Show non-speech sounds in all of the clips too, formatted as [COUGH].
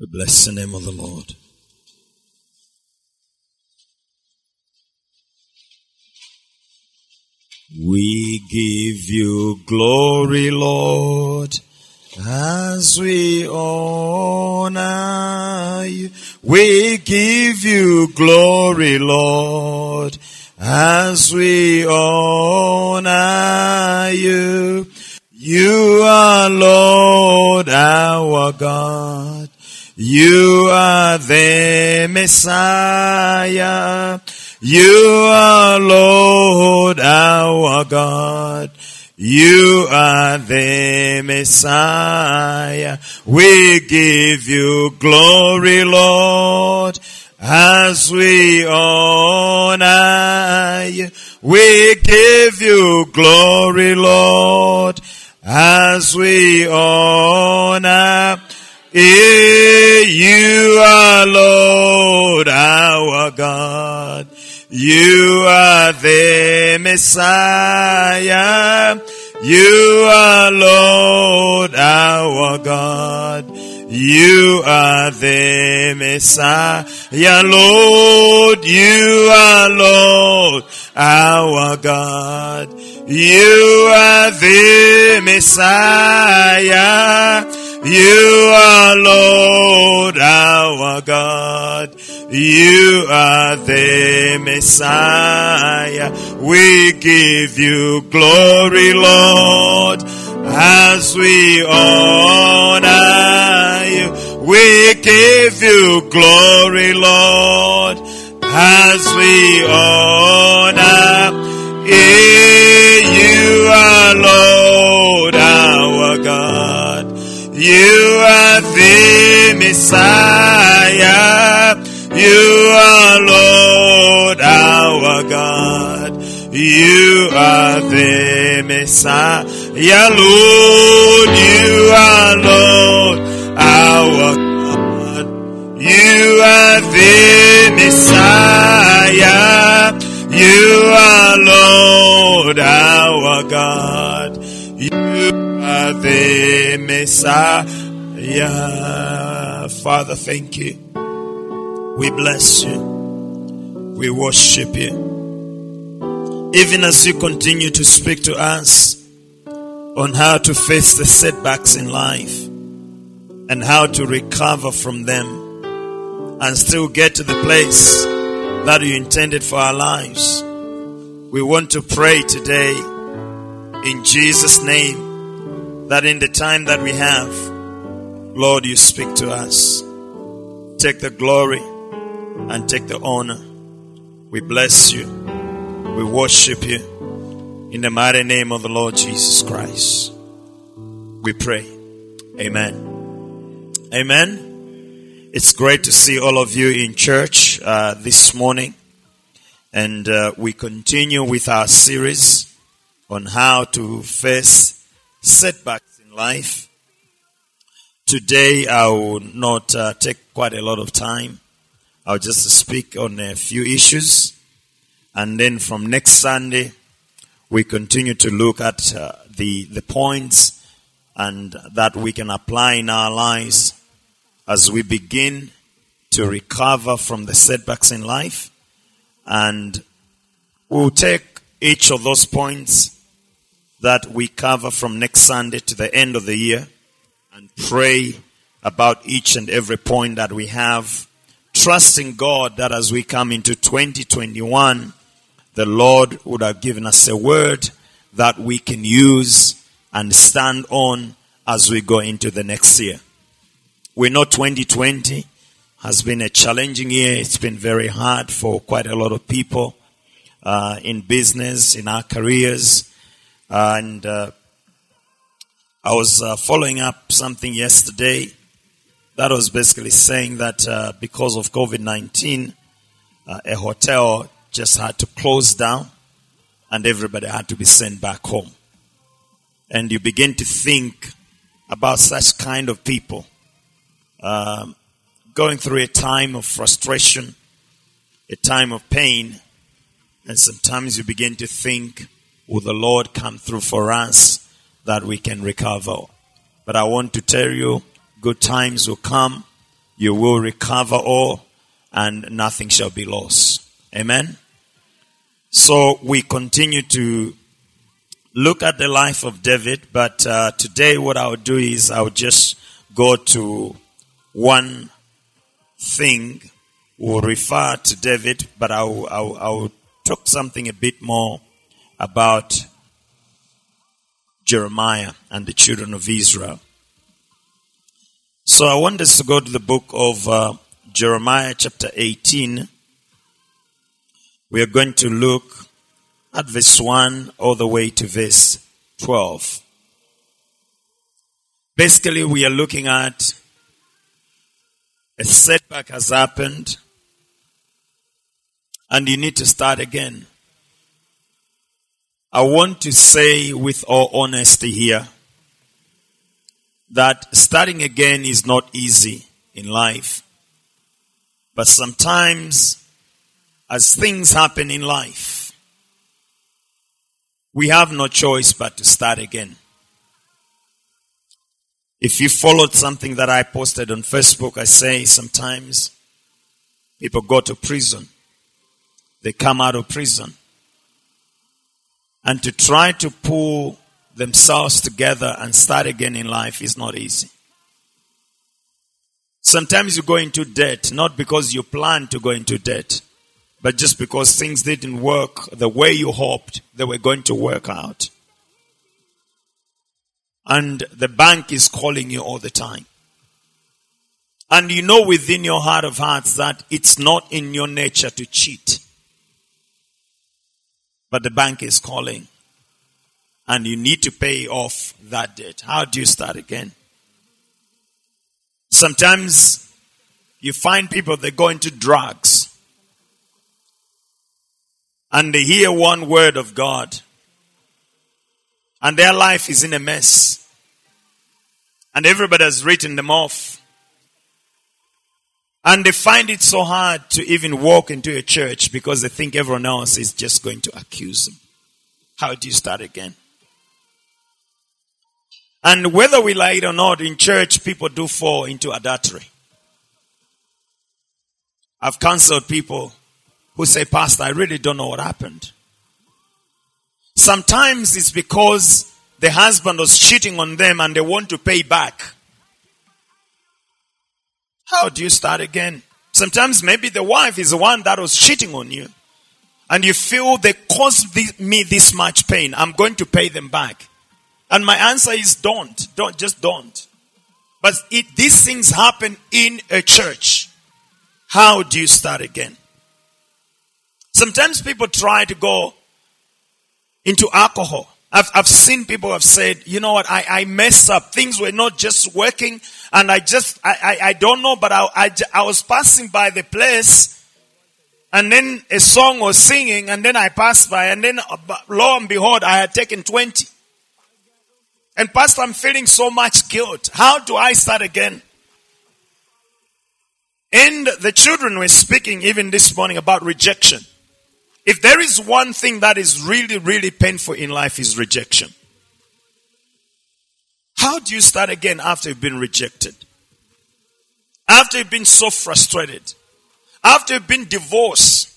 We bless the name of the Lord. We give you glory, Lord, as we honor you. We give you glory, Lord, as we honor you. You are Lord our God. You are the Messiah. You are Lord our God. You are the Messiah. We give you glory, Lord, as we honor you. We give you glory, Lord, as we honor you are Lord our God. You are the Messiah. You are Lord our God. You are the Messiah. Lord, you are Lord our God. You are the Messiah. You are Lord our God. You are the Messiah. We give you glory, Lord, as we honor you. We give you glory, Lord, as we honor you are Lord You are the Messiah. You are Lord our God. You are the Messiah. Lord, you are Lord our God. You are the Messiah. You are Lord our God. The Messiah. Father, thank you. We bless you. We worship you. Even as you continue to speak to us on how to face the setbacks in life and how to recover from them and still get to the place that you intended for our lives. We want to pray today in Jesus' name that in the time that we have, Lord, you speak to us. Take the glory and take the honor. We bless you. We worship you in the mighty name of the Lord Jesus Christ. We pray. Amen. Amen. It's great to see all of you in church uh, this morning. And uh, we continue with our series on how to face setbacks in life. Today, I will not uh, take quite a lot of time. I'll just speak on a few issues. And then from next Sunday, we continue to look at uh, the, the points and that we can apply in our lives as we begin to recover from the setbacks in life. And we'll take each of those points that we cover from next Sunday to the end of the year and pray about each and every point that we have, trusting God that as we come into 2021, the Lord would have given us a word that we can use and stand on as we go into the next year. We know 2020 has been a challenging year. It's been very hard for quite a lot of people uh, in business, in our careers. And uh, I was uh, following up something yesterday that was basically saying that uh, because of COVID 19, uh, a hotel just had to close down and everybody had to be sent back home. And you begin to think about such kind of people um, going through a time of frustration, a time of pain, and sometimes you begin to think, will the Lord come through for us that we can recover? But I want to tell you, good times will come you will recover all, and nothing shall be lost. Amen. So we continue to look at the life of David, but uh, today what I'll do is I'll just go to one thing. We'll refer to David, but I'll, I'll, I'll talk something a bit more about Jeremiah and the children of Israel. So I want us to go to the book of uh, Jeremiah, chapter 18 we are going to look at verse 1 all the way to verse 12. Basically, we are looking at a setback has happened and you need to start again. I want to say with all honesty here that starting again is not easy in life. But sometimes as things happen in life, we have no choice but to start again. If you followed something that I posted on Facebook, I say sometimes people go to prison. They come out of prison. And to try to pull themselves together and start again in life is not easy. Sometimes you go into debt, not because you plan to go into debt, but just because things didn't work the way you hoped they were going to work out. And the bank is calling you all the time. And you know within your heart of hearts that it's not in your nature to cheat. But the bank is calling. And you need to pay off that debt. How do you start again? Sometimes you find people that go into drugs and they hear one word of God and their life is in a mess and everybody has written them off and they find it so hard to even walk into a church because they think everyone else is just going to accuse them. How do you start again? And whether we like it or not, in church, people do fall into adultery. I've counseled people who say, Pastor, I really don't know what happened. Sometimes it's because the husband was cheating on them and they want to pay back. How do you start again? Sometimes maybe the wife is the one that was cheating on you. And you feel they caused me this much pain. I'm going to pay them back. And my answer is don't. Don't, just don't. But it, these things happen in a church. How do you start again? Sometimes people try to go into alcohol. I've, I've seen people have said, you know what, I, I messed up. Things were not just working and I just, I, I, I don't know, but I, I, I was passing by the place and then a song was singing and then I passed by and then uh, lo and behold, I had taken 20. And pastor, I'm feeling so much guilt. How do I start again? And the children were speaking even this morning about rejection. If there is one thing that is really, really painful in life is rejection. How do you start again after you've been rejected? After you've been so frustrated? After you've been divorced?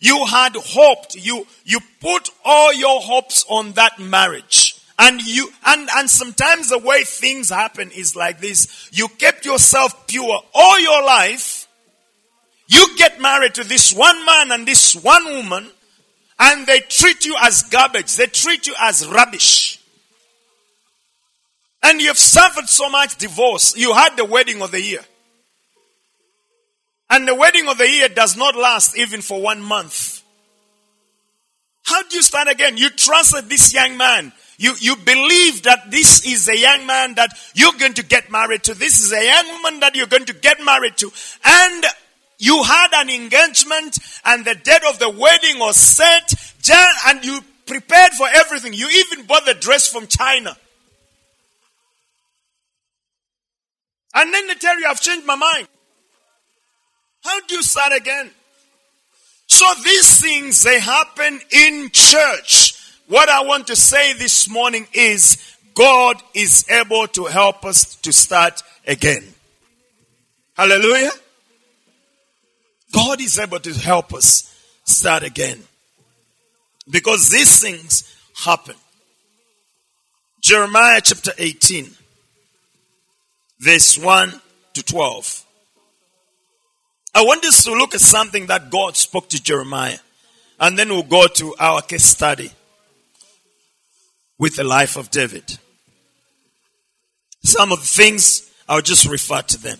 You had hoped, you, you put all your hopes on that marriage. And you, and, and sometimes the way things happen is like this. You kept yourself pure all your life you get married to this one man and this one woman, and they treat you as garbage. They treat you as rubbish. And you've suffered so much divorce. You had the wedding of the year. And the wedding of the year does not last even for one month. How do you start again? You trusted this young man. You, you believe that this is a young man that you're going to get married to. This is a young woman that you're going to get married to. And you had an engagement and the date of the wedding was set and you prepared for everything. You even bought the dress from China. And then they tell you, I've changed my mind. How do you start again? So these things, they happen in church. What I want to say this morning is God is able to help us to start again. Hallelujah. God is able to help us start again. Because these things happen. Jeremiah chapter 18, verse 1 to 12. I want us to look at something that God spoke to Jeremiah. And then we'll go to our case study with the life of David. Some of the things, I'll just refer to them.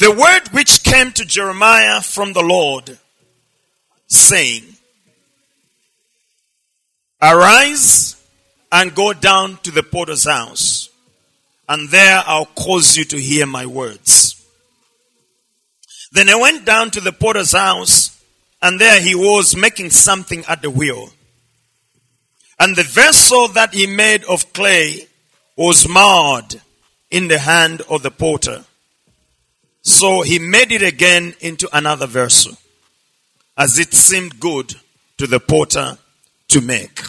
The word which came to Jeremiah from the Lord, saying, Arise and go down to the potter's house, and there I'll cause you to hear my words. Then I went down to the potter's house, and there he was making something at the wheel. And the vessel that he made of clay was marred in the hand of the potter. So he made it again into another vessel, as it seemed good to the potter to make.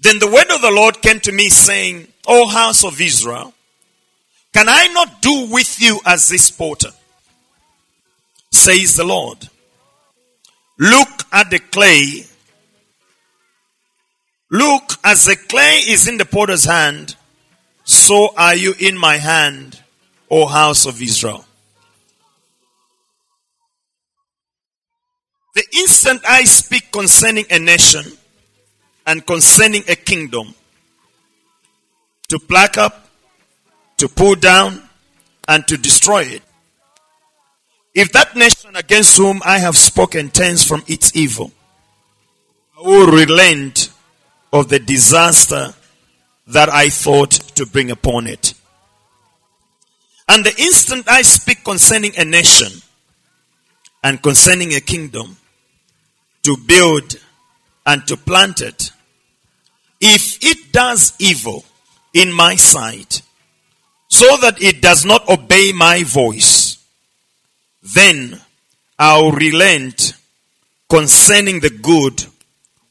Then the word of the Lord came to me saying, O house of Israel, can I not do with you as this potter? Says the Lord. Look at the clay Look, as the clay is in the potter's hand, so are you in my hand, O house of Israel. The instant I speak concerning a nation and concerning a kingdom, to pluck up, to pull down, and to destroy it. If that nation against whom I have spoken turns from its evil, I will relent of the disaster that I thought to bring upon it. And the instant I speak concerning a nation and concerning a kingdom to build and to plant it, if it does evil in my sight, so that it does not obey my voice, then I'll relent concerning the good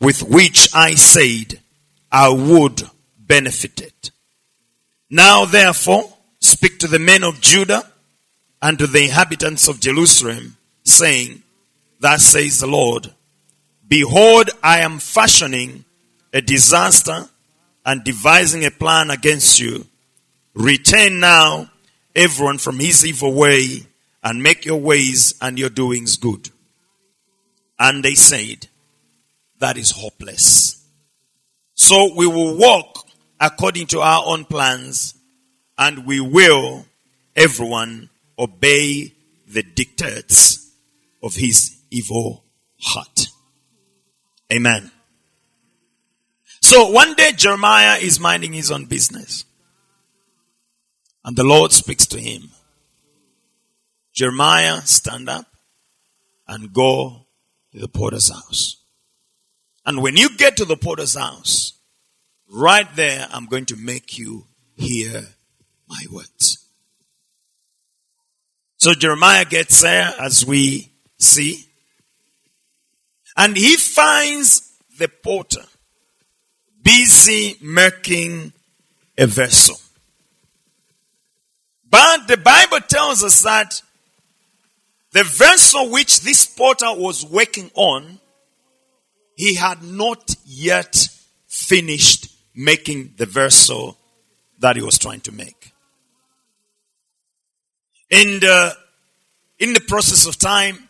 with which I said I would benefit it. Now therefore, speak to the men of Judah and to the inhabitants of Jerusalem, saying, Thus says the Lord, Behold, I am fashioning a disaster and devising a plan against you. Return now everyone from his evil way and make your ways and your doings good. And they said, that is hopeless. So we will walk according to our own plans and we will, everyone, obey the dictates of his evil heart. Amen. So one day Jeremiah is minding his own business. And the Lord speaks to him. Jeremiah, stand up and go to the porter's house. And when you get to the porter's house, right there, I'm going to make you hear my words. So Jeremiah gets there as we see. And he finds the potter busy making a vessel. But the Bible tells us that the vessel which this potter was working on he had not yet finished making the vessel that he was trying to make. And uh, in the process of time,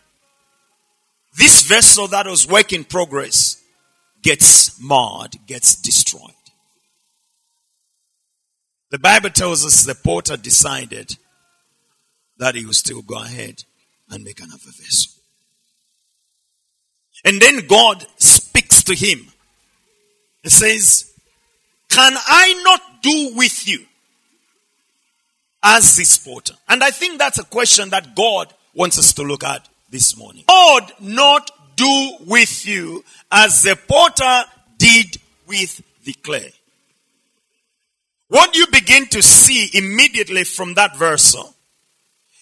this vessel that was work in progress gets marred, gets destroyed. The Bible tells us the porter decided that he would still go ahead and make another vessel. And then God speaks to him. and says, Can I not do with you as this potter? And I think that's a question that God wants us to look at this morning. God not do with you as the potter did with the clay. What you begin to see immediately from that verse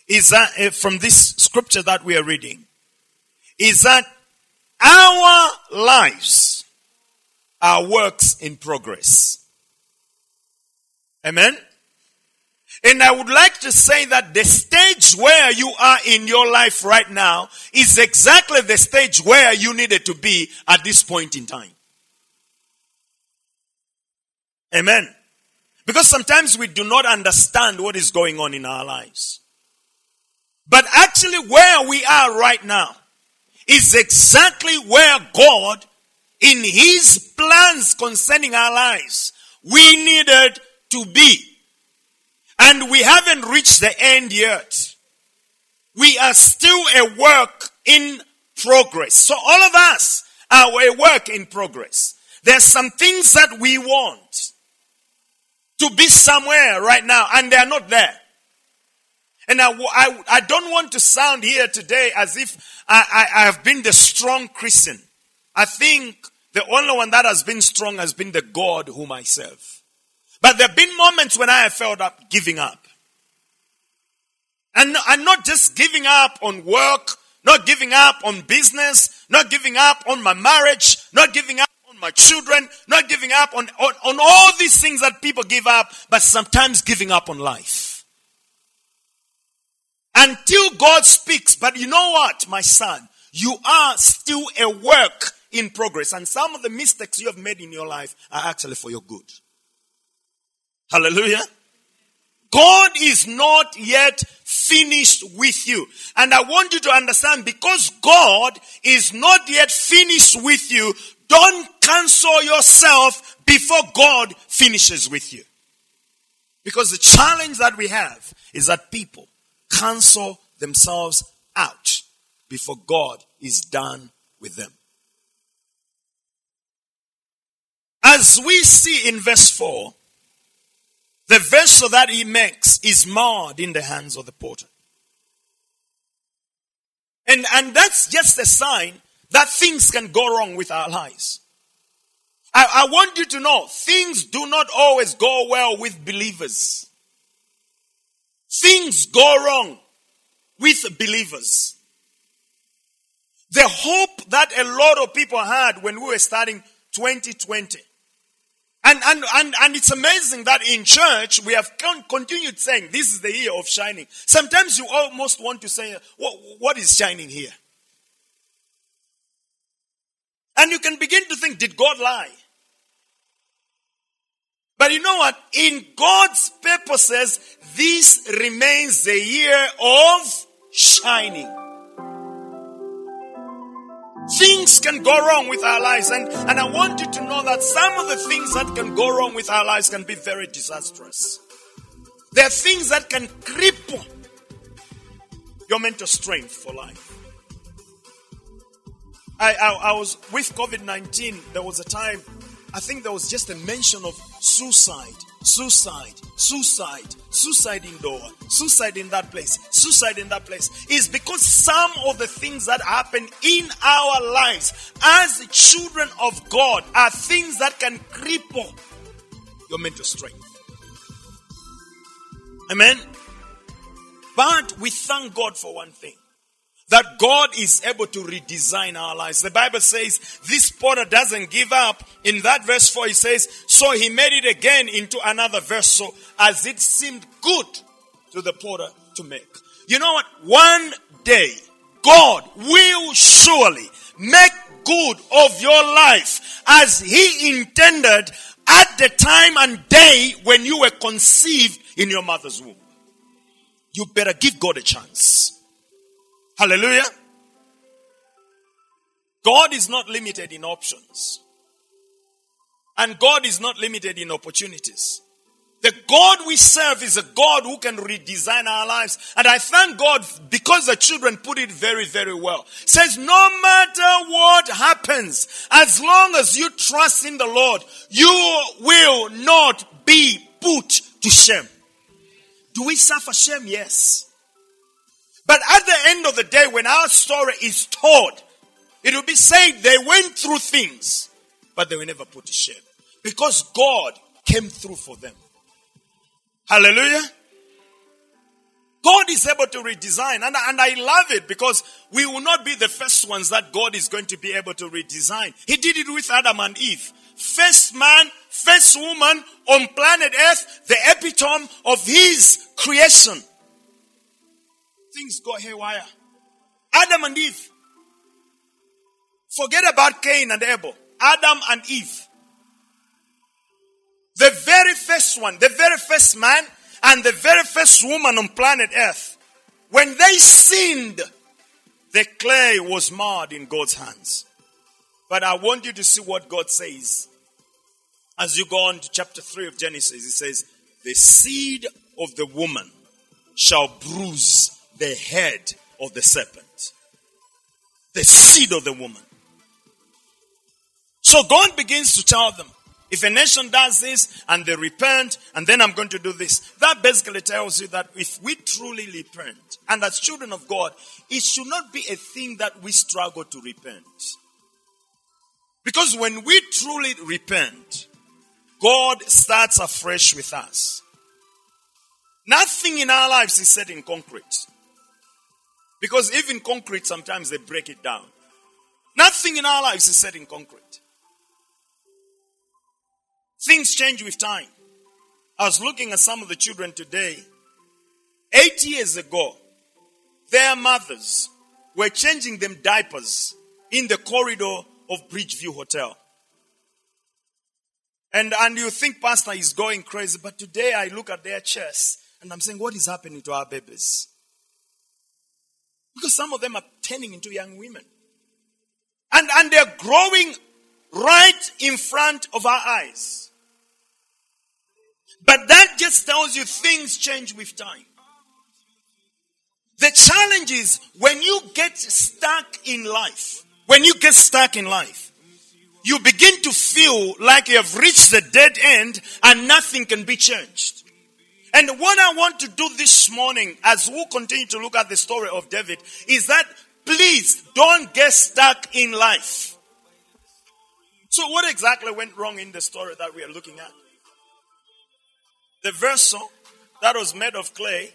is that uh, from this scripture that we are reading is that our lives are works in progress. Amen? And I would like to say that the stage where you are in your life right now is exactly the stage where you needed to be at this point in time. Amen. Because sometimes we do not understand what is going on in our lives. But actually where we are right now is exactly where God, in His plans concerning our lives, we needed to be. And we haven't reached the end yet. We are still a work in progress. So all of us are a work in progress. There's some things that we want to be somewhere right now and they are not there. And I, I, I don't want to sound here today as if I, I, I have been the strong Christian. I think the only one that has been strong has been the God whom I serve. But there have been moments when I have felt up giving up. And, and not just giving up on work, not giving up on business, not giving up on my marriage, not giving up on my children, not giving up on, on, on all these things that people give up, but sometimes giving up on life. Until God speaks, but you know what, my son? You are still a work in progress. And some of the mistakes you have made in your life are actually for your good. Hallelujah. God is not yet finished with you. And I want you to understand because God is not yet finished with you, don't cancel yourself before God finishes with you. Because the challenge that we have is that people cancel themselves out before God is done with them. As we see in verse 4, the vessel that he makes is marred in the hands of the potter. And, and that's just a sign that things can go wrong with our lives. I, I want you to know things do not always go well with believers. Things go wrong with believers. The hope that a lot of people had when we were starting 2020 and, and, and, and it's amazing that in church we have continued saying this is the year of shining. Sometimes you almost want to say, what, what is shining here? And you can begin to think, did God lie? But you know what? In God's purposes, this remains the year of shining. Things can go wrong with our lives. And, and I want you to know that some of the things that can go wrong with our lives can be very disastrous. There are things that can cripple your mental strength for life. I, I, I was with COVID 19, there was a time, I think there was just a mention of suicide suicide, suicide, suicide indoor, suicide in that place, suicide in that place is because some of the things that happen in our lives as children of God are things that can cripple your mental strength. Amen. But we thank God for one thing that God is able to redesign our lives. The Bible says this potter doesn't give up. In that verse 4, he says, So he made it again into another vessel as it seemed good to the potter to make. You know what? One day, God will surely make good of your life as he intended at the time and day when you were conceived in your mother's womb. You better give God a chance. Hallelujah. God is not limited in options. And God is not limited in opportunities. The God we serve is a God who can redesign our lives. And I thank God because the children put it very, very well. Says no matter what happens, as long as you trust in the Lord, you will not be put to shame. Do we suffer shame? Yes. But at the end of the day, when our story is told, it will be said they went through things, but they were never put to shame. Because God came through for them. Hallelujah. God is able to redesign. And, and I love it because we will not be the first ones that God is going to be able to redesign. He did it with Adam and Eve. First man, first woman on planet Earth, the epitome of his creation. Things go haywire. Adam and Eve. Forget about Cain and Abel. Adam and Eve. The very first one, the very first man, and the very first woman on planet Earth. When they sinned, the clay was marred in God's hands. But I want you to see what God says. As you go on to chapter 3 of Genesis, it says, The seed of the woman shall bruise the head of the serpent. The seed of the woman. So God begins to tell them, if a nation does this and they repent, and then I'm going to do this, that basically tells you that if we truly repent, and as children of God, it should not be a thing that we struggle to repent. Because when we truly repent, God starts afresh with us. Nothing in our lives is set in concrete. Because even concrete, sometimes they break it down. Nothing in our lives is set in concrete. Things change with time. I was looking at some of the children today. Eight years ago, their mothers were changing them diapers in the corridor of Bridgeview Hotel. And, and you think pastor is going crazy, but today I look at their chests and I'm saying, what is happening to our babies? Because some of them are turning into young women. And, and they're growing right in front of our eyes. But that just tells you things change with time. The challenge is when you get stuck in life, when you get stuck in life, you begin to feel like you have reached the dead end and nothing can be changed. And what I want to do this morning, as we continue to look at the story of David, is that please don't get stuck in life. So, what exactly went wrong in the story that we are looking at? The vessel that was made of clay,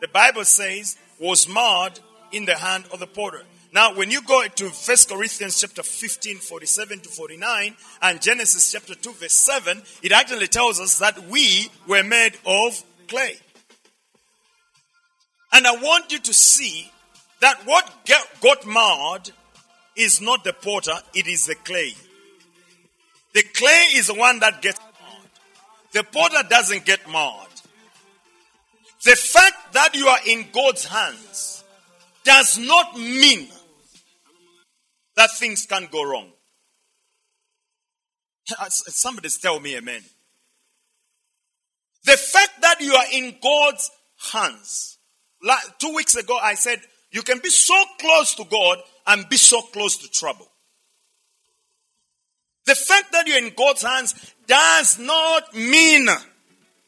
the Bible says, was marred in the hand of the potter. Now, when you go to 1 Corinthians chapter 15, 47 to 49, and Genesis chapter 2, verse 7, it actually tells us that we were made of clay. And I want you to see that what got marred is not the potter, it is the clay. The clay is the one that gets the potter doesn't get marred. The fact that you are in God's hands does not mean that things can go wrong. [LAUGHS] Somebody's tell me amen. The fact that you are in God's hands. Like two weeks ago, I said you can be so close to God and be so close to trouble. The fact that you're in God's hands does not mean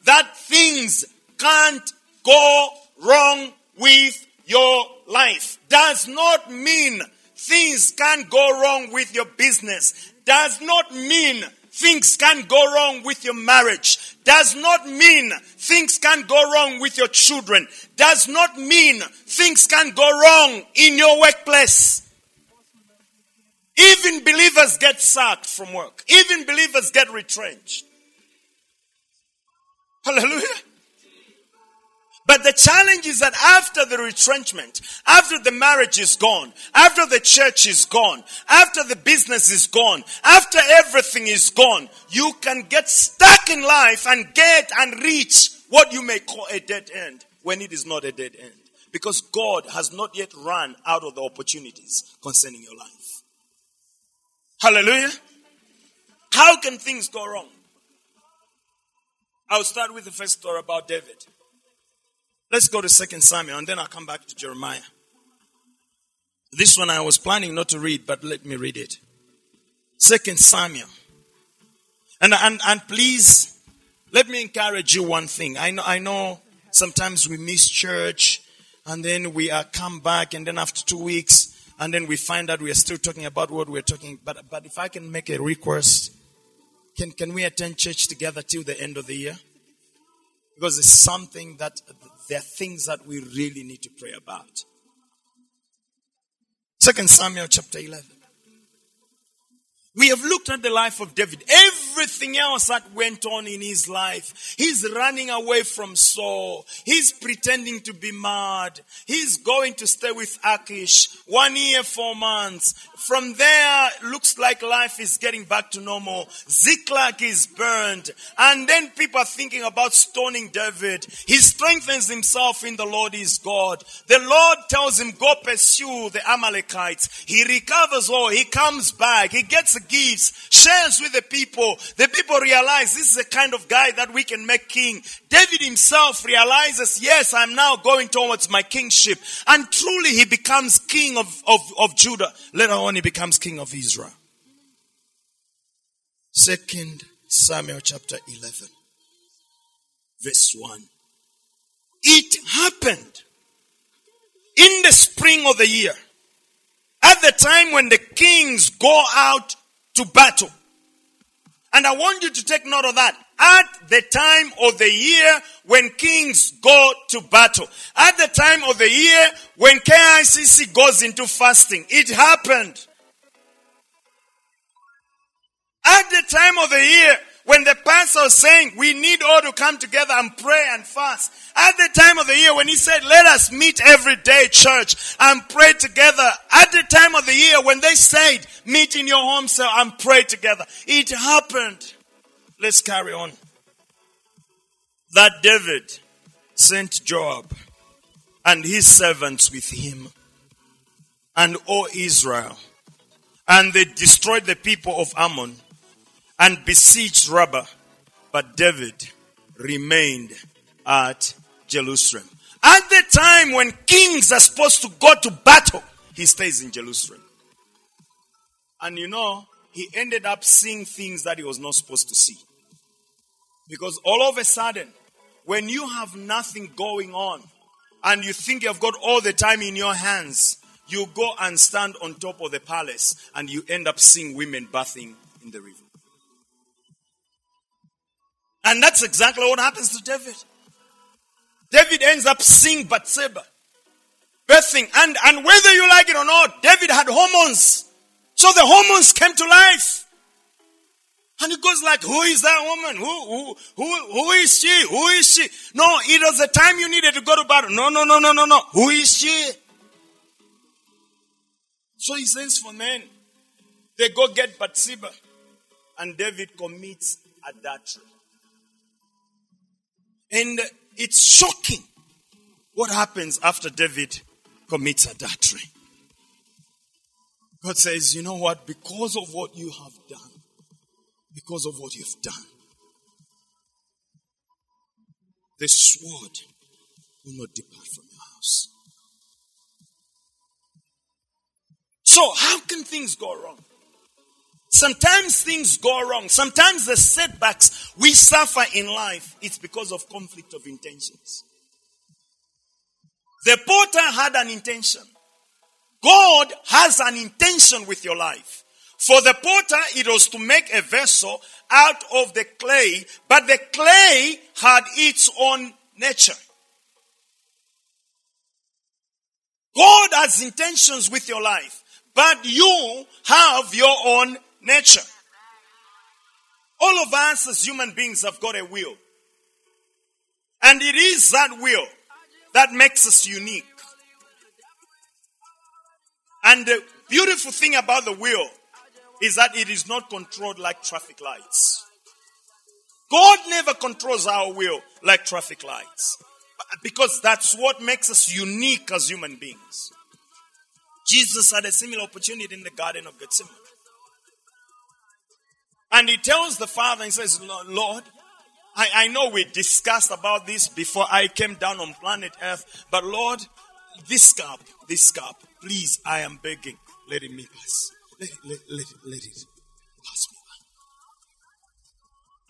that things can't go wrong with your life. Does not mean things can't go wrong with your business. Does not mean things can't go wrong with your marriage. Does not mean things can't go wrong with your children. Does not mean things can go wrong in your workplace. Even believers get sacked from work. Even believers get retrenched. Hallelujah. But the challenge is that after the retrenchment, after the marriage is gone, after the church is gone, after the business is gone, after everything is gone, you can get stuck in life and get and reach what you may call a dead end when it is not a dead end. Because God has not yet run out of the opportunities concerning your life. Hallelujah. How can things go wrong? I'll start with the first story about David. Let's go to Second Samuel and then I'll come back to Jeremiah. This one I was planning not to read, but let me read it. Second Samuel. And, and, and please, let me encourage you one thing. I know, I know sometimes we miss church and then we are come back and then after two weeks and then we find out we are still talking about what we're talking. But but if I can make a request, can can we attend church together till the end of the year? Because it's something that there are things that we really need to pray about. Second Samuel chapter eleven. We have looked at the life of David. Everything else that went on in his life. He's running away from Saul. He's pretending to be mad. He's going to stay with Achish. One year, four months. From there, looks like life is getting back to normal. Ziklag is burned. And then people are thinking about stoning David. He strengthens himself in the Lord his God. The Lord tells him, go pursue the Amalekites. He recovers all. He comes back. He gets gives, shares with the people. The people realize this is the kind of guy that we can make king. David himself realizes, yes, I'm now going towards my kingship. And truly he becomes king of, of, of Judah. Later on he becomes king of Israel. Second Samuel chapter 11 verse 1. It happened in the spring of the year at the time when the kings go out to battle. And I want you to take note of that. At the time of the year when kings go to battle. At the time of the year when KICC goes into fasting. It happened. At the time of the year when the pastor was saying we need all to come together and pray and fast. At the time of the year when he said, let us meet every day, church, and pray together. At the time of the year when they said, meet in your home cell and pray together. It happened. Let's carry on. That David sent Joab and his servants with him and all Israel. And they destroyed the people of Ammon and besieged Rabbah. But David remained at Jerusalem. At the time when kings are supposed to go to battle, he stays in Jerusalem. And you know, he ended up seeing things that he was not supposed to see. Because all of a sudden, when you have nothing going on and you think you've got all the time in your hands, you go and stand on top of the palace and you end up seeing women bathing in the river. And that's exactly what happens to David. David ends up seeing Bathsheba, birthing, and, and whether you like it or not, David had hormones. So the hormones came to life. And he goes like, who is that woman? Who, who, who, who is she? Who is she? No, it was the time you needed to go to battle. No, no, no, no, no, no. Who is she? So he sends for men. They go get Bathsheba. And David commits adultery. And it's shocking what happens after David commits adultery. God says, you know what? Because of what you have done, because of what you've done, the sword will not depart from your house. So, how can things go wrong? Sometimes things go wrong. Sometimes the setbacks we suffer in life, it's because of conflict of intentions. The potter had an intention. God has an intention with your life. For the potter, it was to make a vessel out of the clay, but the clay had its own nature. God has intentions with your life, but you have your own nature. All of us as human beings have got a will. And it is that will that makes us unique. And the beautiful thing about the will is that it is not controlled like traffic lights. God never controls our will like traffic lights. Because that's what makes us unique as human beings. Jesus had a similar opportunity in the Garden of Gethsemane. And he tells the father and says, Lord, I, I know we discussed about this before I came down on planet Earth, but Lord, this cup, this cup, please, I am begging, let it me pass. Let, let, let, let it pass me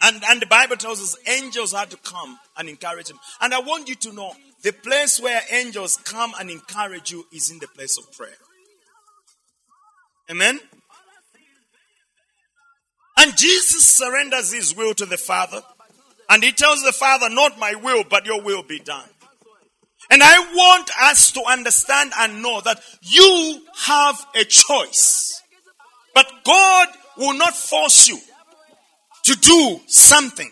And, and the Bible tells us angels had to come and encourage him. And I want you to know the place where angels come and encourage you is in the place of prayer. Amen? And Jesus surrenders his will to the Father. And he tells the Father, not my will, but your will be done. And I want us to understand and know that you have a choice. But God will not force you to do something.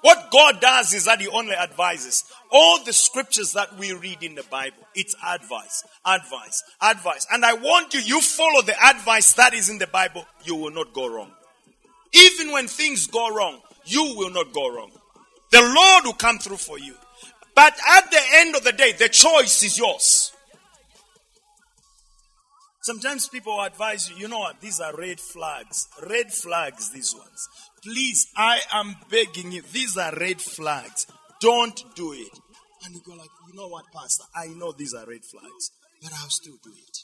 What God does is that He only advises. All the scriptures that we read in the Bible, it's advice, advice, advice. And I want you, you follow the advice that is in the Bible, you will not go wrong. Even when things go wrong, you will not go wrong. The Lord will come through for you. But at the end of the day, the choice is yours. Sometimes people advise you, you know what, these are red flags. Red flags, these ones. Please, I am begging you, these are red flags. Don't do it. And you go like, you know what, Pastor, I know these are red flags, but I'll still do it.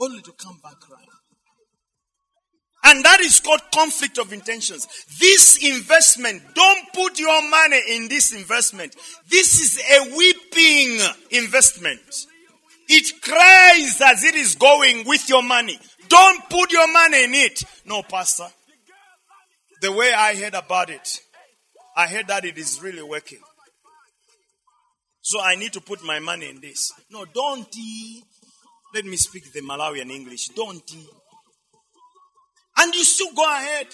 Only to come back crying. And that is called conflict of intentions. This investment, don't put your money in this investment. This is a weeping investment. It cries as it is going with your money. Don't put your money in it. No, Pastor. The way I heard about it, I heard that it is really working. So I need to put my money in this. No, don't. Let me speak the Malawian English. Don't. And you still go ahead.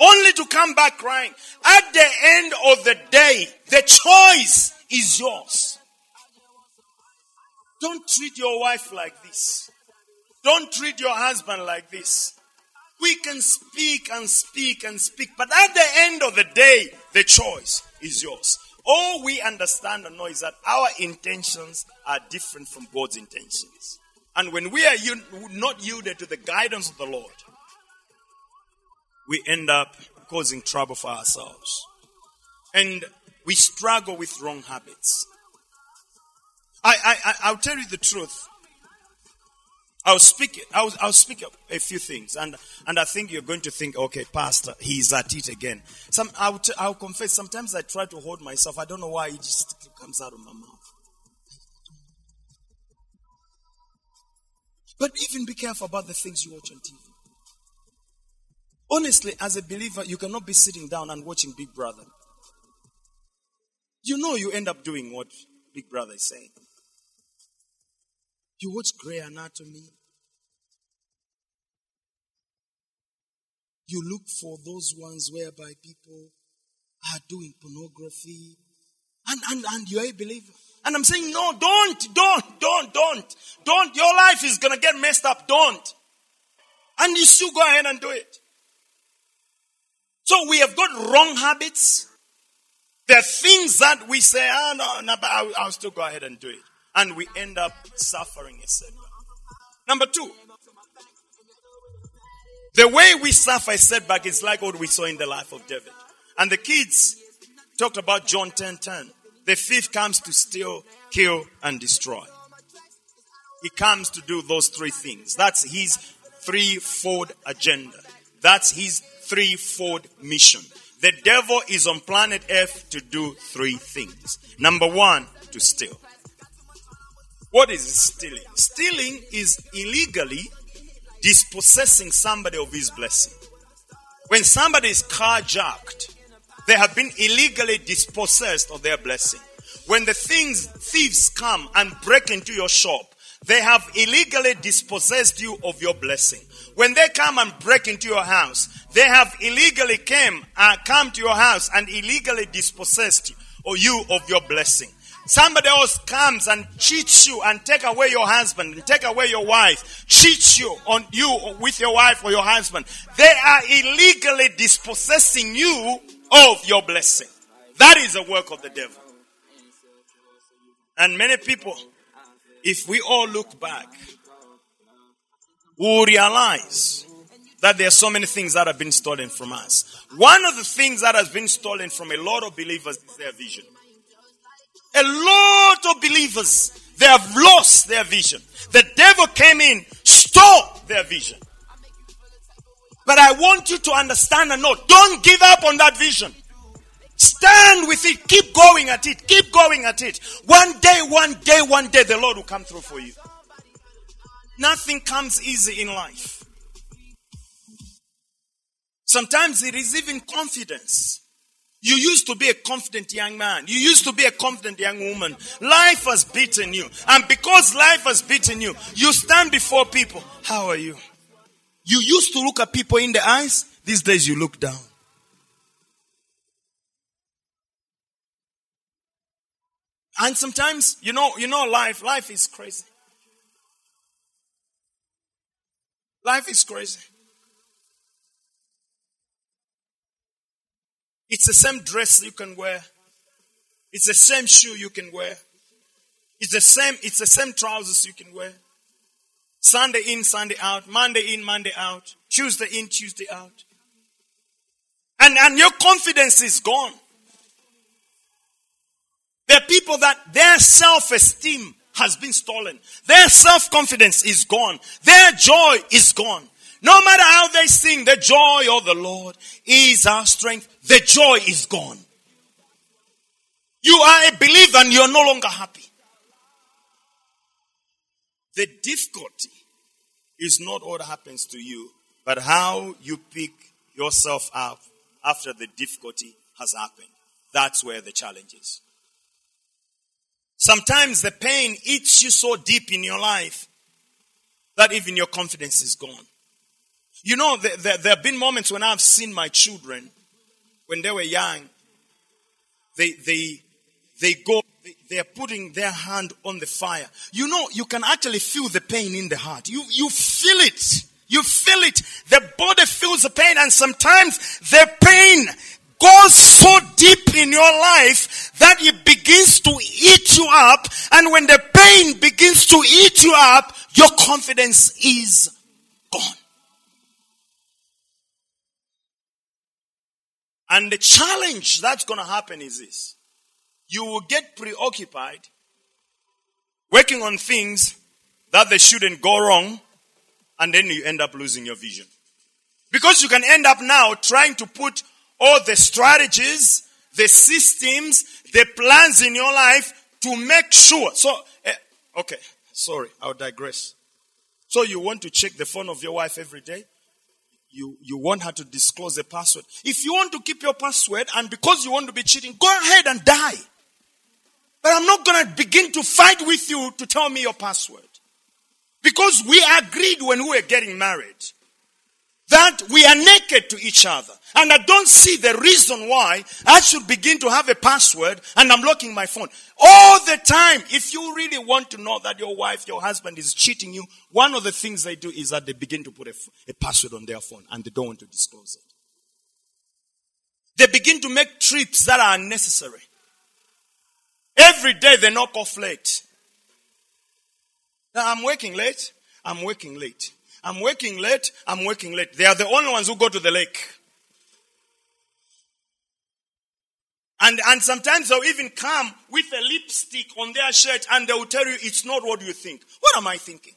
Only to come back crying. At the end of the day, the choice is yours. Don't treat your wife like this. Don't treat your husband like this. We can speak and speak and speak, but at the end of the day, the choice is yours. All we understand and know is that our intentions are different from God's intentions. And when we are not yielded to the guidance of the Lord, we end up causing trouble for ourselves. And we struggle with wrong habits. I, I, I'll tell you the truth. I'll speak, I'll, I'll speak a, a, few things, and, and I think you're going to think, okay, Pastor, he's at it again. Some, I'll, t- I'll confess, sometimes I try to hold myself. I don't know why it just comes out of my mouth. But even be careful about the things you watch on TV. Honestly, as a believer, you cannot be sitting down and watching Big Brother. You know you end up doing what Big Brother is saying. You watch Grey Anatomy. You look for those ones whereby people are doing pornography. And, and, and you're a believer. And I'm saying, no, don't, don't, don't, don't, don't. Your life is going to get messed up. Don't. And you still go ahead and do it. So we have got wrong habits. There are things that we say, ah, no, no, but I'll, I'll still go ahead and do it. And we end up suffering a setback. Number two, the way we suffer a setback is like what we saw in the life of David. And the kids talked about John 10 10. The thief comes to steal, kill, and destroy. He comes to do those three things. That's his threefold agenda. That's his threefold mission. The devil is on planet Earth to do three things. Number one, to steal. What is stealing? Stealing is illegally dispossessing somebody of his blessing. When somebody is carjacked, they have been illegally dispossessed of their blessing. When the things thieves come and break into your shop, they have illegally dispossessed you of your blessing. When they come and break into your house, they have illegally came uh, come to your house and illegally dispossessed you, or you of your blessing. Somebody else comes and cheats you and take away your husband and take away your wife, cheats you on you with your wife or your husband. They are illegally dispossessing you of your blessing. That is the work of the devil. And many people, if we all look back, will realize that there are so many things that have been stolen from us. One of the things that has been stolen from a lot of believers is their vision. A lot of believers, they have lost their vision. The devil came in, stole their vision. But I want you to understand and know, don't give up on that vision. Stand with it. Keep going at it. Keep going at it. One day, one day, one day, the Lord will come through for you. Nothing comes easy in life. Sometimes it is even confidence. You used to be a confident young man. You used to be a confident young woman. Life has beaten you. And because life has beaten you, you stand before people. How are you? You used to look at people in the eyes, these days you look down. And sometimes, you know, you know, life, life is crazy. Life is crazy. It's the same dress you can wear. It's the same shoe you can wear. It's the same, it's the same trousers you can wear. Sunday in, Sunday out, Monday in, Monday out, Tuesday in, Tuesday out. And, and your confidence is gone. There are people that their self-esteem has been stolen. Their self-confidence is gone. Their joy is gone. No matter how they sing, the joy of the Lord is our strength. The joy is gone. You are a believer and you're no longer happy. The difficulty is not what happens to you, but how you pick yourself up after the difficulty has happened. That's where the challenge is. Sometimes the pain eats you so deep in your life that even your confidence is gone. You know, there, there, have been moments when I've seen my children, when they were young, they, they, they go, they are putting their hand on the fire. You know, you can actually feel the pain in the heart. You, you feel it. You feel it. The body feels the pain and sometimes the pain goes so deep in your life that it begins to eat you up. And when the pain begins to eat you up, your confidence is gone. And the challenge that's going to happen is this. You will get preoccupied working on things that they shouldn't go wrong and then you end up losing your vision. Because you can end up now trying to put all the strategies, the systems, the plans in your life to make sure. So, eh, okay, sorry, I'll digress. So you want to check the phone of your wife every day? You, you want her to disclose the password. If you want to keep your password and because you want to be cheating, go ahead and die. But I'm not going to begin to fight with you to tell me your password. Because we agreed when we were getting married that we are naked to each other. And I don't see the reason why I should begin to have a password and I'm locking my phone. All the time, if you really want to know that your wife, your husband is cheating you, one of the things they do is that they begin to put a, a password on their phone and they don't want to disclose it. They begin to make trips that are unnecessary. Every day they knock off late. Now, I'm working late. I'm working late. I'm working late. I'm working late. They are the only ones who go to the lake. And, and sometimes they'll even come with a lipstick on their shirt and they'll tell you it's not what you think. What am I thinking?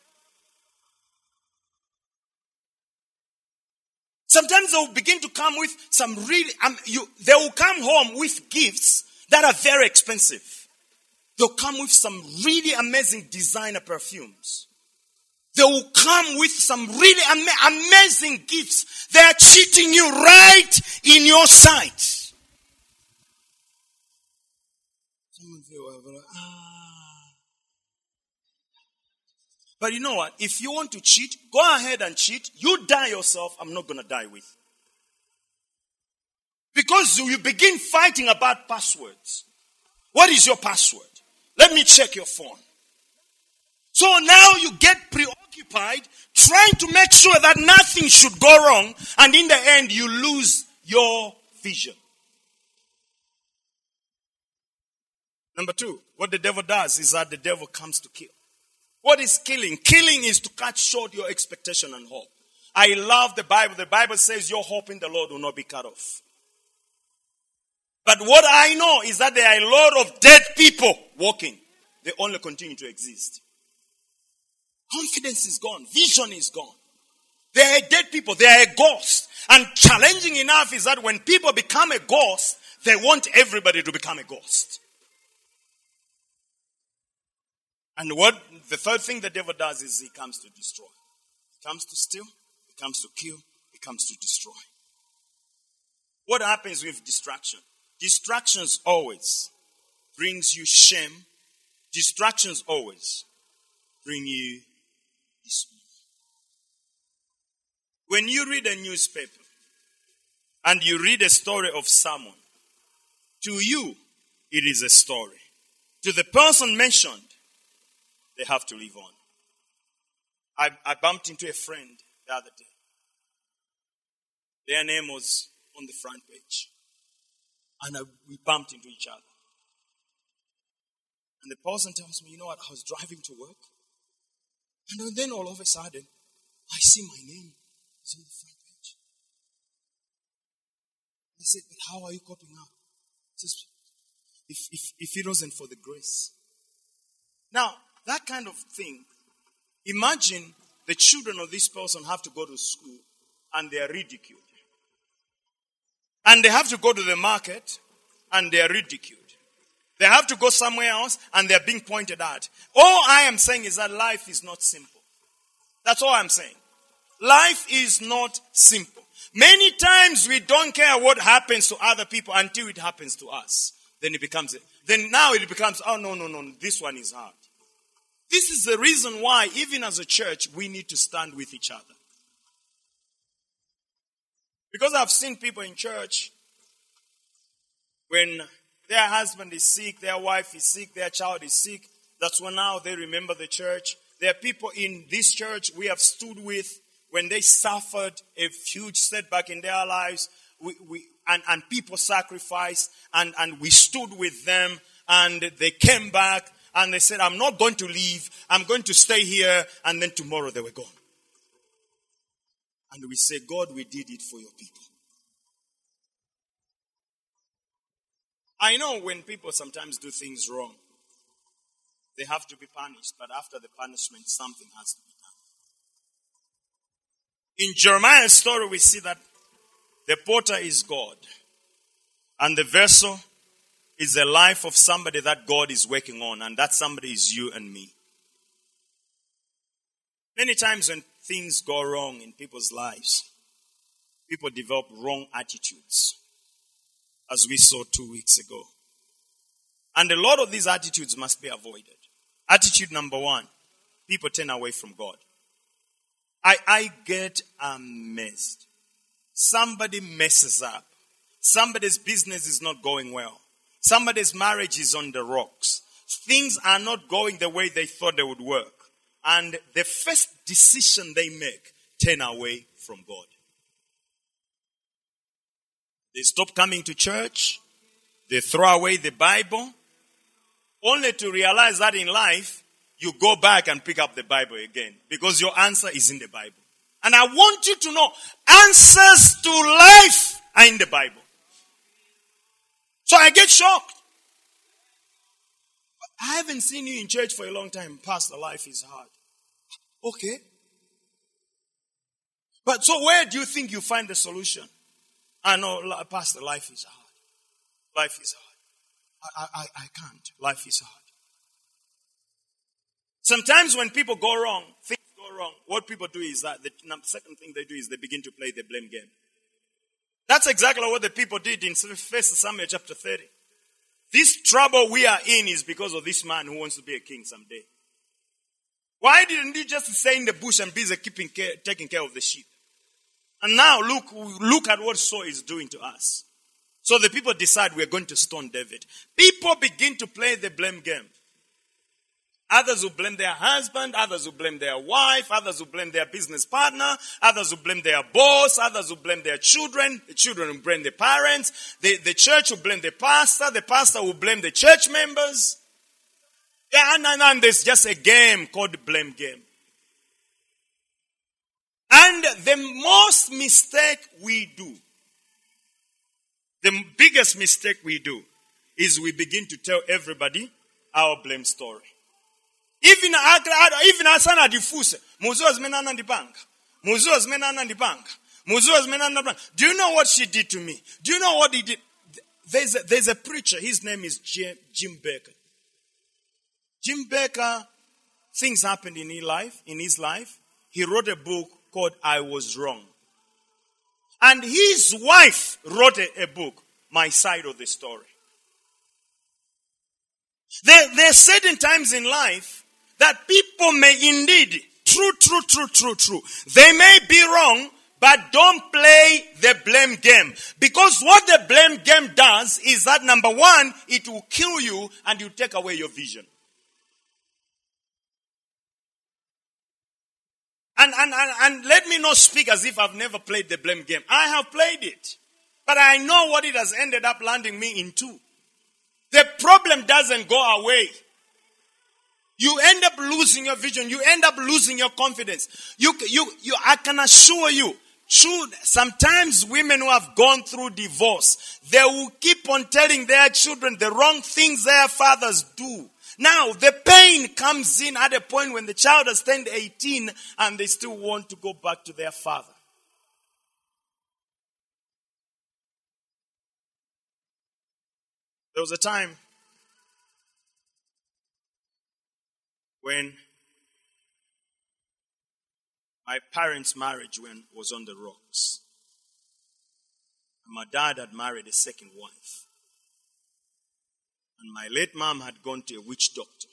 Sometimes they'll begin to come with some really, um, you, they will come home with gifts that are very expensive. They'll come with some really amazing designer perfumes. They will come with some really ama- amazing gifts. They are cheating you right in your sight. Ah. But you know what? If you want to cheat, go ahead and cheat. You die yourself. I'm not going to die with. Because you begin fighting about passwords. What is your password? Let me check your phone. So now you get preoccupied trying to make sure that nothing should go wrong, and in the end, you lose your vision. Number two, what the devil does is that the devil comes to kill. What is killing? Killing is to cut short your expectation and hope. I love the Bible. The Bible says your hope in the Lord will not be cut off. But what I know is that there are a lot of dead people walking. They only continue to exist. Confidence is gone. Vision is gone. They are dead people. They are a ghost. And challenging enough is that when people become a ghost, they want everybody to become a ghost. And what the third thing the devil does is he comes to destroy. He comes to steal, he comes to kill, he comes to destroy. What happens with distraction? Distractions always brings you shame. Distractions always bring you When you read a newspaper and you read a story of someone, to you, it is a story. To the person mentioned, they have to live on. I, I bumped into a friend the other day. Their name was on the front page. And I, we bumped into each other. And the person tells me, you know what, I was driving to work. And then all of a sudden, I see my name on the front page. I said, but how are you coping up? Says, if, if, if it wasn't for the grace. Now, that kind of thing, imagine the children of this person have to go to school and they are ridiculed. And they have to go to the market and they are ridiculed. They have to go somewhere else and they're being pointed at. All I am saying is that life is not simple. That's all I'm saying. Life is not simple. Many times we don't care what happens to other people until it happens to us. Then it becomes, then now it becomes, oh no, no, no, this one is hard. This is the reason why, even as a church, we need to stand with each other. Because I've seen people in church when their husband is sick, their wife is sick, their child is sick, that's when now they remember the church. There are people in this church we have stood with when they suffered a huge setback in their lives, we, we, and, and people sacrificed, and, and we stood with them, and they came back, and they said, I'm not going to leave, I'm going to stay here, and then tomorrow they were gone. And we say, God, we did it for your people. I know when people sometimes do things wrong, they have to be punished, but after the punishment, something has to be in Jeremiah's story, we see that the potter is God, and the vessel is the life of somebody that God is working on, and that somebody is you and me. Many times when things go wrong in people's lives, people develop wrong attitudes, as we saw two weeks ago. And a lot of these attitudes must be avoided. Attitude number one people turn away from God. I, I get amazed. Somebody messes up. Somebody's business is not going well. Somebody's marriage is on the rocks. Things are not going the way they thought they would work. And the first decision they make, turn away from God. They stop coming to church. They throw away the Bible. Only to realize that in life, you go back and pick up the Bible again because your answer is in the Bible. And I want you to know answers to life are in the Bible. So I get shocked. I haven't seen you in church for a long time. Pastor, life is hard. Okay. But so where do you think you find the solution? I know, Pastor, life is hard. Life is hard. I, I, I can't. Life is hard. Sometimes when people go wrong, things go wrong, what people do is that the second thing they do is they begin to play the blame game. That's exactly what the people did in 1 Samuel chapter 30. This trouble we are in is because of this man who wants to be a king someday. Why didn't he just stay in the bush and be busy keeping care, taking care of the sheep? And now look, look at what Saul is doing to us. So the people decide we're going to stone David. People begin to play the blame game. Others will blame their husband, others will blame their wife, others will blame their business partner, others will blame their boss, others will blame their children, the children will blame the parents, the, the church will blame the pastor, the pastor will blame the church members. Yeah, and, and, and there's just a game called blame game. And the most mistake we do, the biggest mistake we do, is we begin to tell everybody our blame story. Even even asana difuse. Muzo zimenana ndipanga. Muzo zimenana ndipanga. Muzo zimenana ndipanga. Do you know what she did to me? Do you know what he did? There's a, there's a preacher. His name is Jim, Jim Bakker. Jim Bakker things happened in his life. In his life, he wrote a book called "I Was Wrong," and his wife wrote a, a book, "My Side of the Story." There, there are certain times in life that people may indeed, true, true, true, true, true, they may be wrong, But don't play the blame game. Because what the blame game does is that number one, it will kill you and you take away your vision. And, and, and, and let me not speak as if I've never played the blame game. I have played it. But I know what it has ended up landing me into. The problem doesn't go away. You end up losing your vision. You end up losing your confidence. You, you, you, I can assure you, true, sometimes women who have gone through divorce, they will keep on telling their children the wrong things their fathers do. Now, the pain comes in at a point when the child has turned 18 and they still want to go back to their father. There was a time when my parents' marriage when, was on the rocks. My dad had married a second wife. And my late mom had gone to a witch doctor.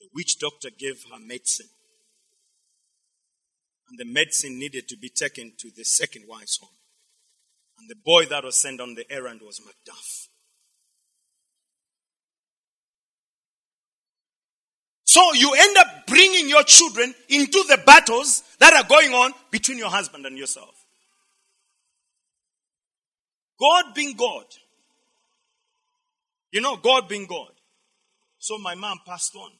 The witch doctor gave her medicine. And the medicine needed to be taken to the second wife's home. And the boy that was sent on the errand was MacDuff. So you end up bringing your children into the battles that are going on between your husband and yourself. God being God, you know, God being God. So my mom passed on.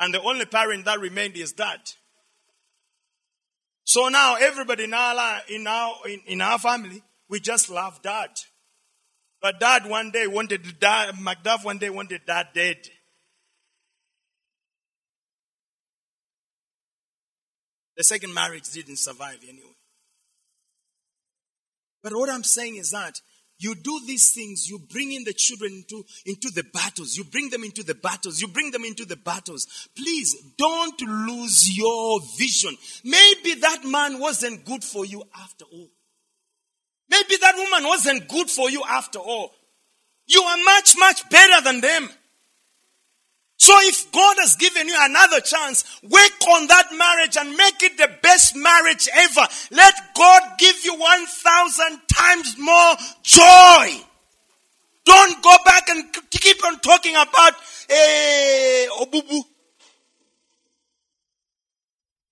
And the only parent that remained is dad. So now everybody in our, in our, in, in our family, we just love dad. But dad one day wanted dad, MacDuff one day wanted dad dead. The second marriage didn't survive anyway. But what I'm saying is that you do these things, you bring in the children into, into the battles, you bring them into the battles, you bring them into the battles. Please don't lose your vision. Maybe that man wasn't good for you after all. Maybe that woman wasn't good for you after all. You are much, much better than them. So if God has given you another chance, work on that marriage and make it the best marriage ever. Let God give you 1,000 times more joy. Don't go back and keep on talking about eh, Obubu.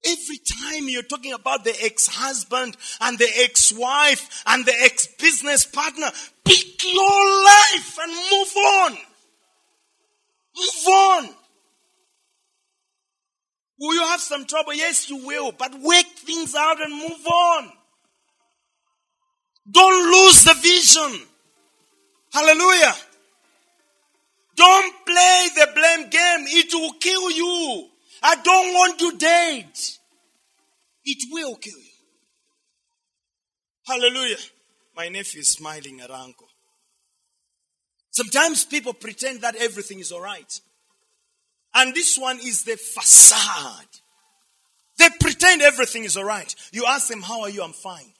Every time you're talking about the ex-husband and the ex-wife and the ex-business partner, pick your life and move on. Move on. Will you have some trouble? Yes, you will. But work things out and move on. Don't lose the vision. Hallelujah. Don't play the blame game. It will kill you. I don't want you dead. It will kill you. Hallelujah. My nephew is smiling at uncle. Sometimes people pretend that everything is alright. And this one is the facade. They pretend everything is alright. You ask them, How are you? I'm fine.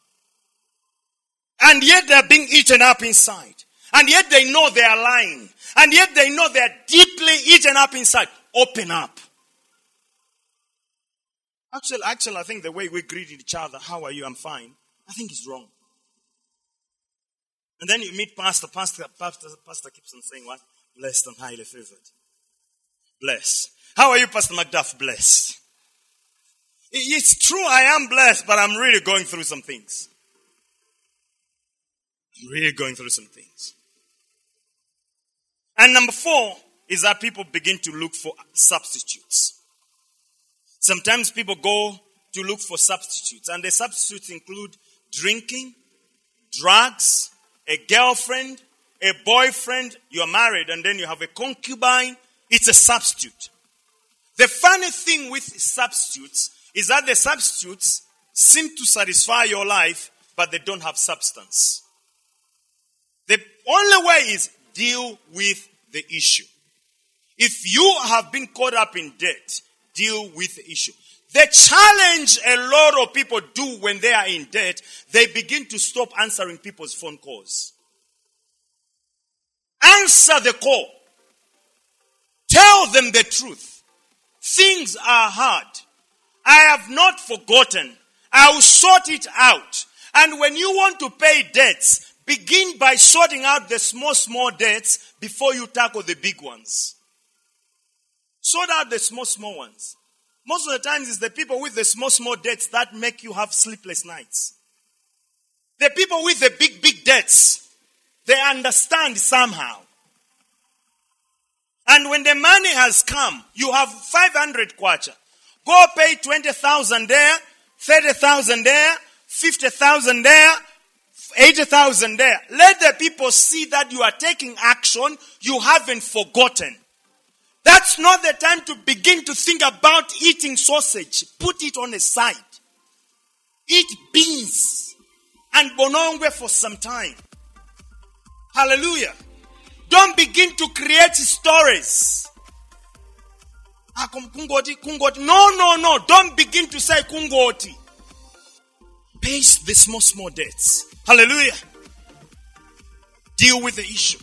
And yet they're being eaten up inside. And yet they know they are lying. And yet they know they're deeply eaten up inside. Open up. Actually, actually, I think the way we greet each other, how are you? I'm fine. I think it's wrong. And then you meet pastor, pastor, pastor, pastor keeps on saying what? Blessed and highly favored. Blessed. How are you, Pastor MacDuff? Blessed. It's true, I am blessed, but I'm really going through some things. I'm really going through some things. And number four is that people begin to look for substitutes. Sometimes people go to look for substitutes, and the substitutes include drinking, drugs, a girlfriend, a boyfriend, you're married, and then you have a concubine. It's a substitute. The funny thing with substitutes is that the substitutes seem to satisfy your life, but they don't have substance. The only way is deal with the issue. If you have been caught up in debt, deal with the issue. The challenge a lot of people do when they are in debt, they begin to stop answering people's phone calls. Answer the call. Tell them the truth. Things are hard. I have not forgotten. I will sort it out. And when you want to pay debts, begin by sorting out the small, small debts before you tackle the big ones. Sort out the small, small ones. Most of the times it's the people with the small, small debts that make you have sleepless nights. The people with the big, big debts, they understand somehow. And when the money has come, you have 500 kwacha. Go pay 20,000 there, 30,000 there, 50,000 there, 80,000 there. Let the people see that you are taking action. You haven't forgotten. That's not the time to begin to think about eating sausage. Put it on the side. Eat beans and bonongwe for some time. Hallelujah. Don't begin to create stories. Ah, kungoti, kungoti. No, no, no. Don't begin to say kungoti. Pace the small, small debts. Hallelujah. Deal with the issue.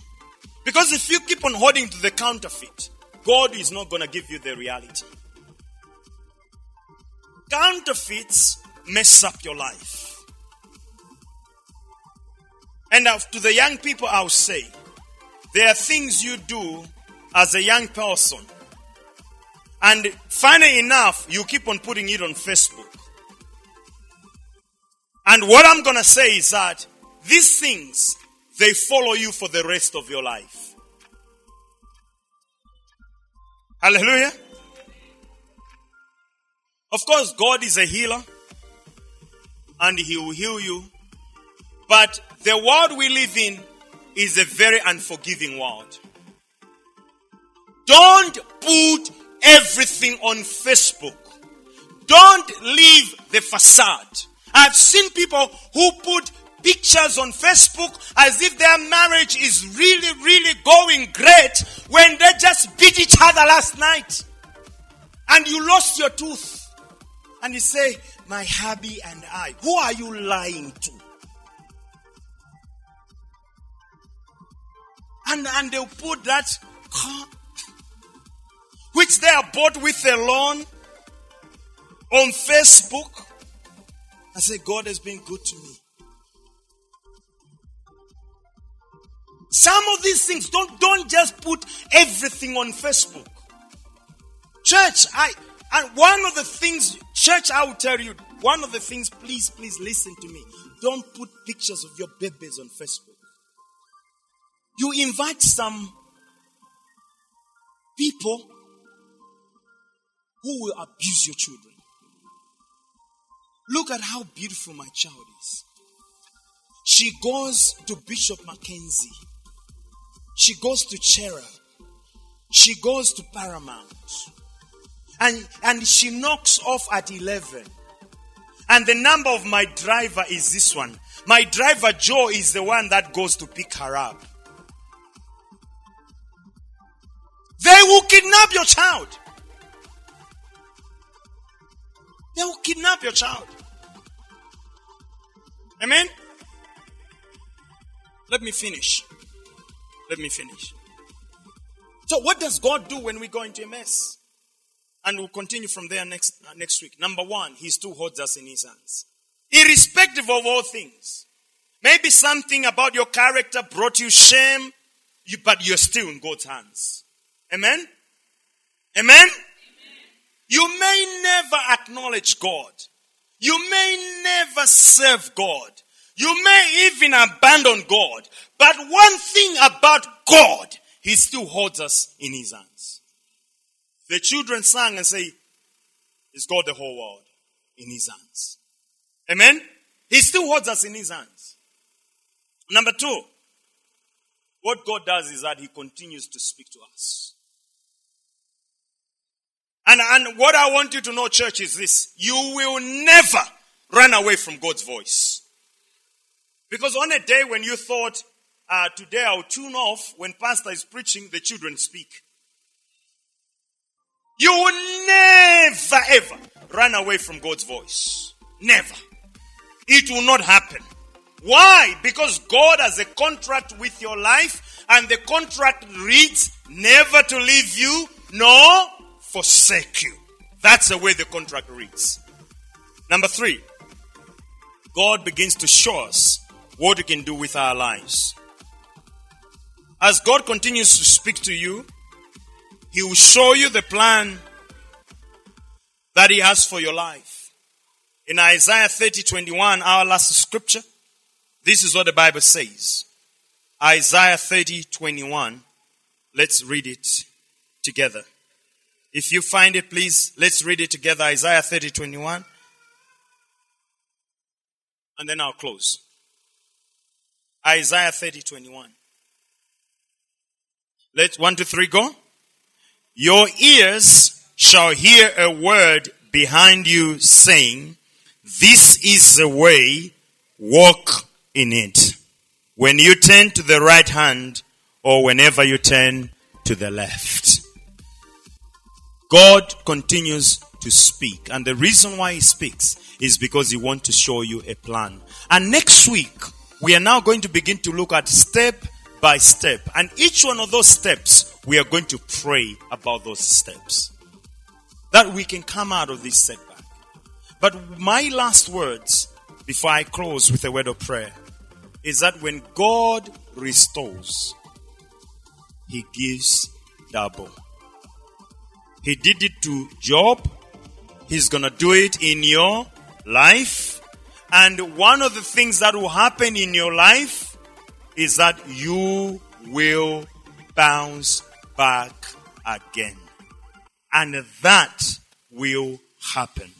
Because if you keep on holding to the counterfeit, God is not going to give you the reality. Counterfeits mess up your life. And to the young people, I'll say, there are things you do as a young person. And funny enough, you keep on putting it on Facebook. And what I'm going to say is that these things, they follow you for the rest of your life. Hallelujah. Of course, God is a healer and He will heal you. But the world we live in is a very unforgiving world. Don't put everything on Facebook. Don't leave the facade. I've seen people who put pictures on Facebook as if their marriage is really, really going great when they just beat each other last night. And you lost your tooth. And you say, My hubby and I. Who are you lying to? And, and they'll put that car, which they are bought with a loan on Facebook. I say, God has been good to me. Some of these things, don't, don't just put everything on Facebook. Church, I, and one of the things, church, I will tell you, one of the things, please, please listen to me. Don't put pictures of your babies on Facebook. You invite some people who will abuse your children. Look at how beautiful my child is. She goes to Bishop Mackenzie. She goes to Cherub. She goes to Paramount. And, and she knocks off at 11. And the number of my driver is this one. My driver, Joe, is the one that goes to pick her up. They will kidnap your child. They will kidnap your child. Amen? Let me finish. Let me finish. So, what does God do when we go into a mess? And we'll continue from there next, uh, next week. Number one, He still holds us in His hands. Irrespective of all things. Maybe something about your character brought you shame, you, but you're still in God's hands. Amen? Amen? Amen? You may never acknowledge God. You may never serve God. You may even abandon God. But one thing about God, He still holds us in His hands. The children sang and say, He's got the whole world in His hands. Amen? He still holds us in His hands. Number two, what God does is that He continues to speak to us. And, and what I want you to know, church, is this. You will never run away from God's voice. Because on a day when you thought, uh, today I'll tune off when pastor is preaching, the children speak. You will never ever run away from God's voice. Never. It will not happen. Why? Because God has a contract with your life and the contract reads never to leave you nor forsake you. That's the way the contract reads. Number three, God begins to show us what we can do with our lives. As God continues to speak to you, He will show you the plan that He has for your life. In Isaiah 30 21, our last scripture, this is what the Bible says. Isaiah 30 21. Let's read it together. If you find it, please, let's read it together. Isaiah 30 21. And then I'll close. Isaiah 30 21. Let's one, two, three, go. Your ears shall hear a word behind you saying, This is the way, walk in it. When you turn to the right hand or whenever you turn to the left. God continues to speak. And the reason why he speaks is because he wants to show you a plan. And next week, we are now going to begin to look at step by step. And each one of those steps, we are going to pray about those steps. That we can come out of this setback. But my last words before I close with a word of prayer is that when God restores, He gives double. He did it to Job. He's gonna do it in your life. And one of the things that will happen in your life is that you will bounce back again. And that will happen.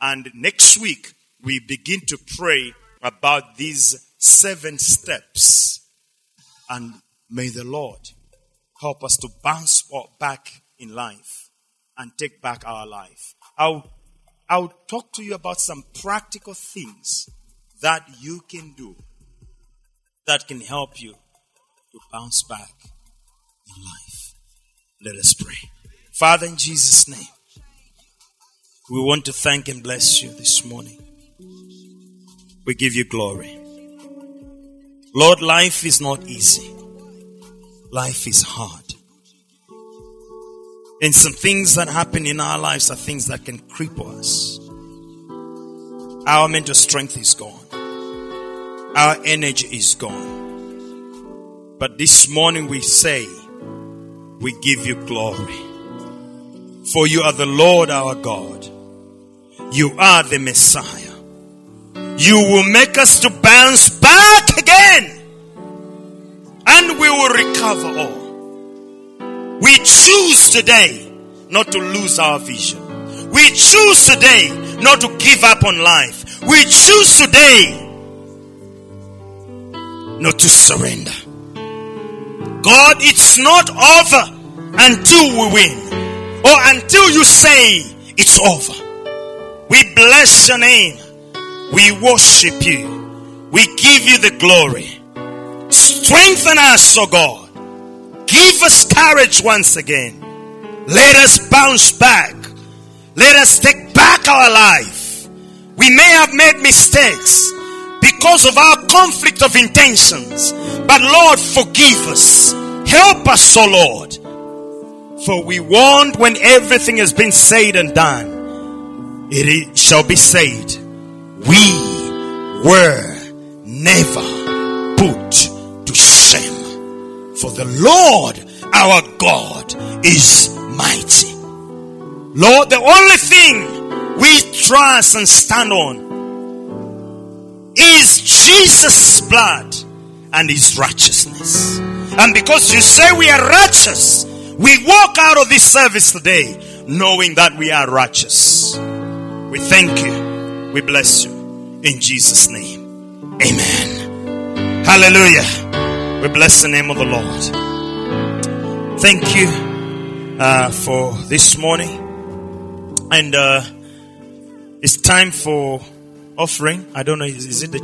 And next week, we begin to pray about these seven steps. And may the Lord help us to bounce back in life and take back our life. I'll, I'll talk to you about some practical things that you can do that can help you to bounce back in life. Let us pray. Father, in Jesus' name, we want to thank and bless you this morning. We give you glory. Lord, life is not easy. Life is hard. And some things that happen in our lives are things that can cripple us. Our mental strength is gone. Our energy is gone. But this morning we say, we give you glory. For you are the Lord our God. You are the Messiah. You will make us to bounce back again. And we will recover all. We choose today not to lose our vision. We choose today not to give up on life. We choose today not to surrender. God, it's not over until we win or until you say it's over. We bless your name. We worship you. We give you the glory. Strengthen us, O oh God. Give us courage once again. Let us bounce back. Let us take back our life. We may have made mistakes because of our conflict of intentions. But Lord, forgive us. Help us, O oh Lord. For we want when everything has been said and done, it shall be said, we were never put to shame. For the Lord our God is mighty. Lord, the only thing we trust and stand on is Jesus' blood and his righteousness. And because you say we are righteous, we walk out of this service today knowing that we are righteous. We thank you. We bless you. In Jesus' name. Amen. Hallelujah. We bless the name of the Lord. Thank you uh, for this morning. And uh, it's time for offering. I don't know, is, is it the